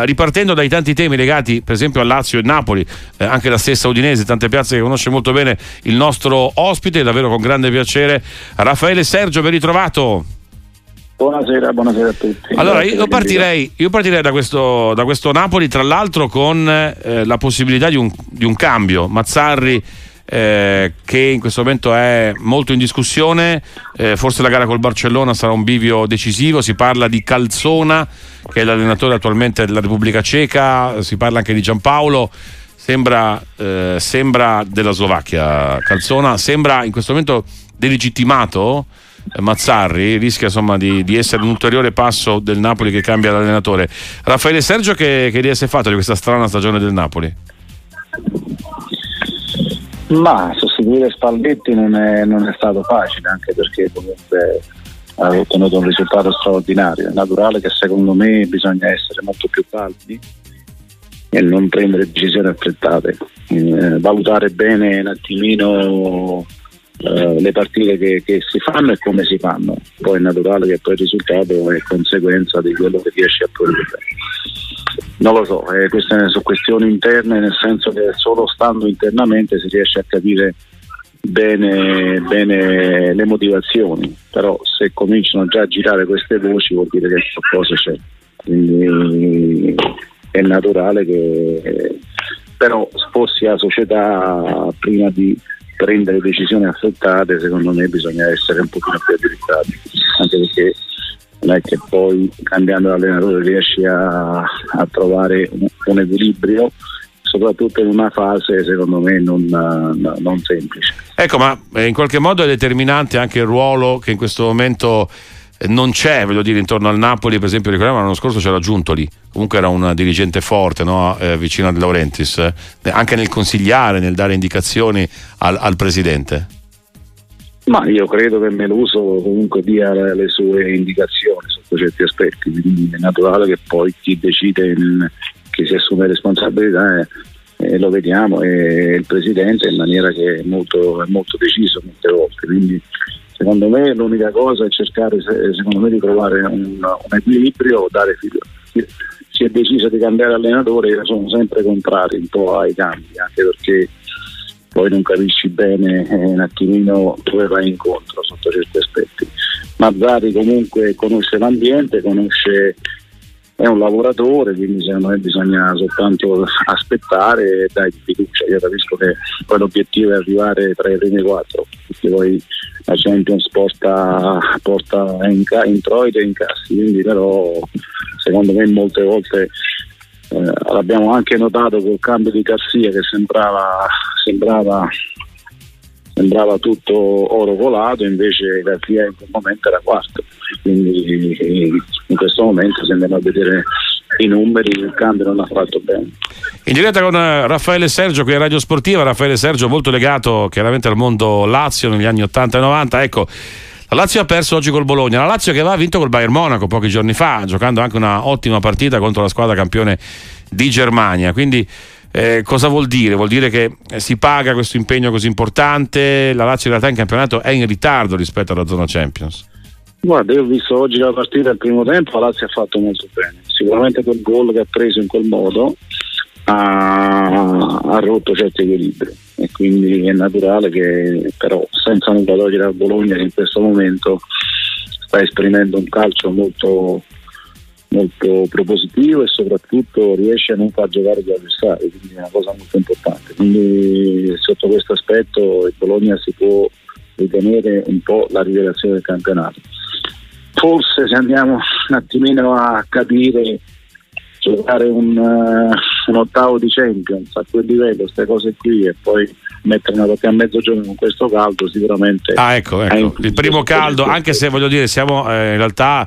eh, ripartendo dai tanti temi legati per esempio a Lazio e Napoli, eh, anche la stessa Udinese, tante piazze che conosce molto bene il nostro ospite, davvero con grande piacere. Raffaele Sergio, ben ritrovato. Buonasera, buonasera a tutti. Allora, io partirei, io partirei da, questo, da, questo, Napoli, tra l'altro con eh, la possibilità di un, di un cambio. Mazzarri eh, che in questo momento è molto in discussione, eh, forse la gara col Barcellona sarà un bivio decisivo, si parla di Calzona che è l'allenatore attualmente della Repubblica Ceca, si parla anche di Giampaolo, sembra, eh, sembra della Slovacchia Calzona, sembra in questo momento delegittimato. Eh, Mazzarri rischia insomma di, di, essere un ulteriore passo del Napoli che cambia l'allenatore. Raffaele Sergio, che, che idea si è fatto di questa strana stagione del Napoli? Ma sostituire Spalletti non è, non è stato facile, anche perché comunque ha ottenuto un risultato straordinario. È naturale che secondo me bisogna essere molto più caldi e non prendere decisioni affrettate, eh, valutare bene un attimino eh, le partite che, che, si fanno e come si fanno. Poi è naturale che poi il risultato è conseguenza di quello che riesci a produrre. Non lo so, eh, queste sono questioni interne, nel senso che solo stando internamente si riesce a capire bene, bene le motivazioni, però se cominciano già a girare queste voci vuol dire che qualcosa c'è. Quindi è naturale che però fossi la società prima di prendere decisioni affrettate secondo me bisogna essere un pochino più addirizzati anche perché non è che poi cambiando allenatore riesci a, a trovare un, un, equilibrio soprattutto in una fase secondo me non, non semplice. Ecco, ma eh, in qualche modo è determinante anche il ruolo che in questo momento eh, non c'è, voglio dire, intorno al Napoli, per esempio, ricordiamo l'anno scorso c'era Giuntoli, comunque era un dirigente forte, no? eh, vicino a De Laurentiis, eh, anche nel consigliare, nel dare indicazioni al, al presidente. Ma io credo che Meluso comunque dia le sue indicazioni sotto certi aspetti, quindi è naturale che poi chi decide, chi si assume responsabilità è, eh, lo vediamo, è il Presidente in maniera che è molto, è molto deciso molte volte. Quindi secondo me l'unica cosa è cercare me, di trovare un, un equilibrio, dare. Si è deciso di cambiare allenatore, sono sempre contrario un po' ai cambi, anche perché poi non capisci bene eh, un attimino dove vai incontro sotto certi aspetti. Mazzari comunque conosce l'ambiente, conosce, è un lavoratore, quindi secondo me bisogna soltanto aspettare e dai fiducia. Io capisco che poi l'obiettivo è arrivare tra i primi quattro, perché poi la Champions porta, porta in, introiti e incassi, quindi però secondo me molte volte eh, l'abbiamo anche notato col cambio di Garcia che sembrava, sembrava, sembrava tutto oro colato, invece Garcia in quel momento era quarto. Quindi in questo momento se andiamo a vedere i numeri il cambio non ha fatto bene. In diretta con eh, Raffaele Sergio qui a Radio Sportiva, Raffaele Sergio molto legato chiaramente al mondo Lazio negli anni 80 e 90, ecco la Lazio ha perso oggi col Bologna, la Lazio che aveva vinto col Bayern Monaco pochi giorni fa, giocando anche una ottima partita contro la squadra campione di Germania. Quindi eh, cosa vuol dire? Vuol dire che eh, si paga questo impegno così importante, la Lazio in realtà in campionato è in ritardo rispetto alla zona Champions. Guarda, io ho visto oggi la partita al primo tempo, la Lazio ha fatto molto bene. Sicuramente quel gol che ha preso in quel modo ha, ha rotto certi equilibri e quindi è naturale che però senza nulla togliere al Bologna che in questo momento sta esprimendo un calcio molto, molto propositivo e soprattutto riesce a non far giocare gli avversari, quindi è una cosa molto importante. Quindi sotto questo aspetto il Bologna si può ritenere un po' la rivelazione del campionato. Forse se andiamo un attimino a capire giocare un, uh, un, ottavo di Champions a quel livello, queste cose qui e poi mettere una doppia a mezzogiorno con questo caldo sicuramente ah ecco, ecco. il primo caldo anche se voglio dire siamo eh, in realtà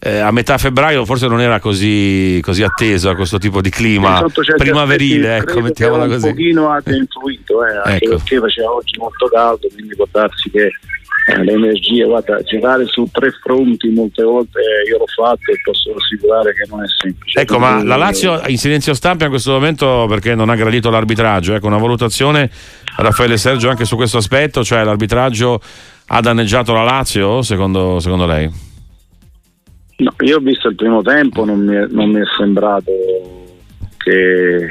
eh, a metà febbraio forse non era così, così atteso a questo tipo di clima primaverile ecco mettiamola così un pochino ha influito eh, anche ecco. perché faceva oggi molto caldo quindi può darsi che eh, le energie, guarda, girare su tre fronti molte volte io l'ho fatto e posso assicurare che non è semplice. Ecco, ma la Lazio in silenzio stampa in questo momento perché non ha gradito l'arbitraggio, ecco, una valutazione Raffaele Sergio anche su questo aspetto, cioè l'arbitraggio ha danneggiato la Lazio secondo, secondo lei? No, io ho visto il primo tempo, non mi è, non mi è sembrato che,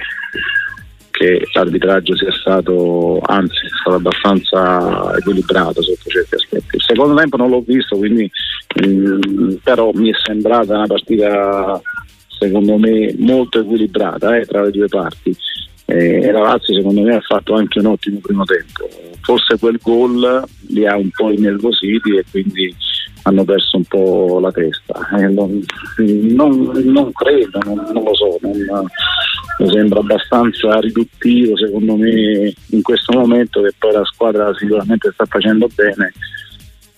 che l'arbitraggio sia stato, anzi, è stato abbastanza equilibrato sotto certi aspetti. Il secondo tempo non l'ho visto, quindi mh, mm, però mi è sembrata una partita secondo me molto equilibrata eh, tra le due parti. Eh, la Lazio secondo me ha fatto anche un ottimo primo tempo. Forse quel gol li ha un po' innervositi e quindi hanno perso un po' la testa. Eh, non, non, non, credo, non, non lo so, mi sembra abbastanza riduttivo secondo me in questo momento che poi la squadra sicuramente sta facendo bene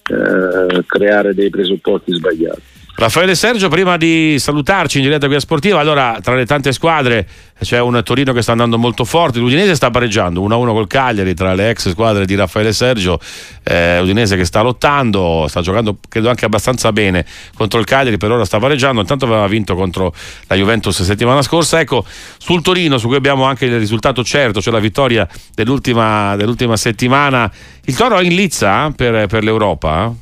eh, creare dei presupposti sbagliati. Raffaele Sergio, prima di salutarci in diretta qui a Sportiva, allora tra le tante squadre c'è un Torino che sta andando molto forte, l'Udinese sta pareggiando 1-1 col Cagliari tra le ex squadre di Raffaele Sergio, eh, Udinese che sta lottando, sta giocando credo anche abbastanza bene contro il Cagliari, per ora sta pareggiando, intanto aveva vinto contro la Juventus settimana scorsa, ecco sul Torino su cui abbiamo anche il risultato certo, cioè la vittoria dell'ultima, dell'ultima settimana, il Toro è in lizza per, per l'Europa?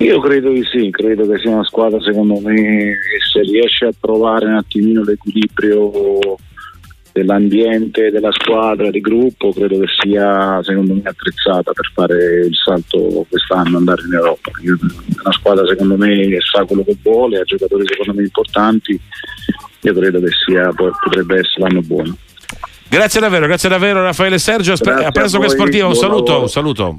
Io credo di sì, credo che sia una squadra secondo me che se riesce a trovare un attimino l'equilibrio dell'ambiente, della squadra, di gruppo, credo che sia secondo me attrezzata per fare il salto quest'anno, andare in Europa. È una squadra secondo me che sa quello che vuole, ha giocatori secondo me importanti, io credo che sia, potrebbe essere l'anno buono. Grazie davvero, grazie davvero Raffaele Sergio, a presto che sportiva, un saluto, un saluto.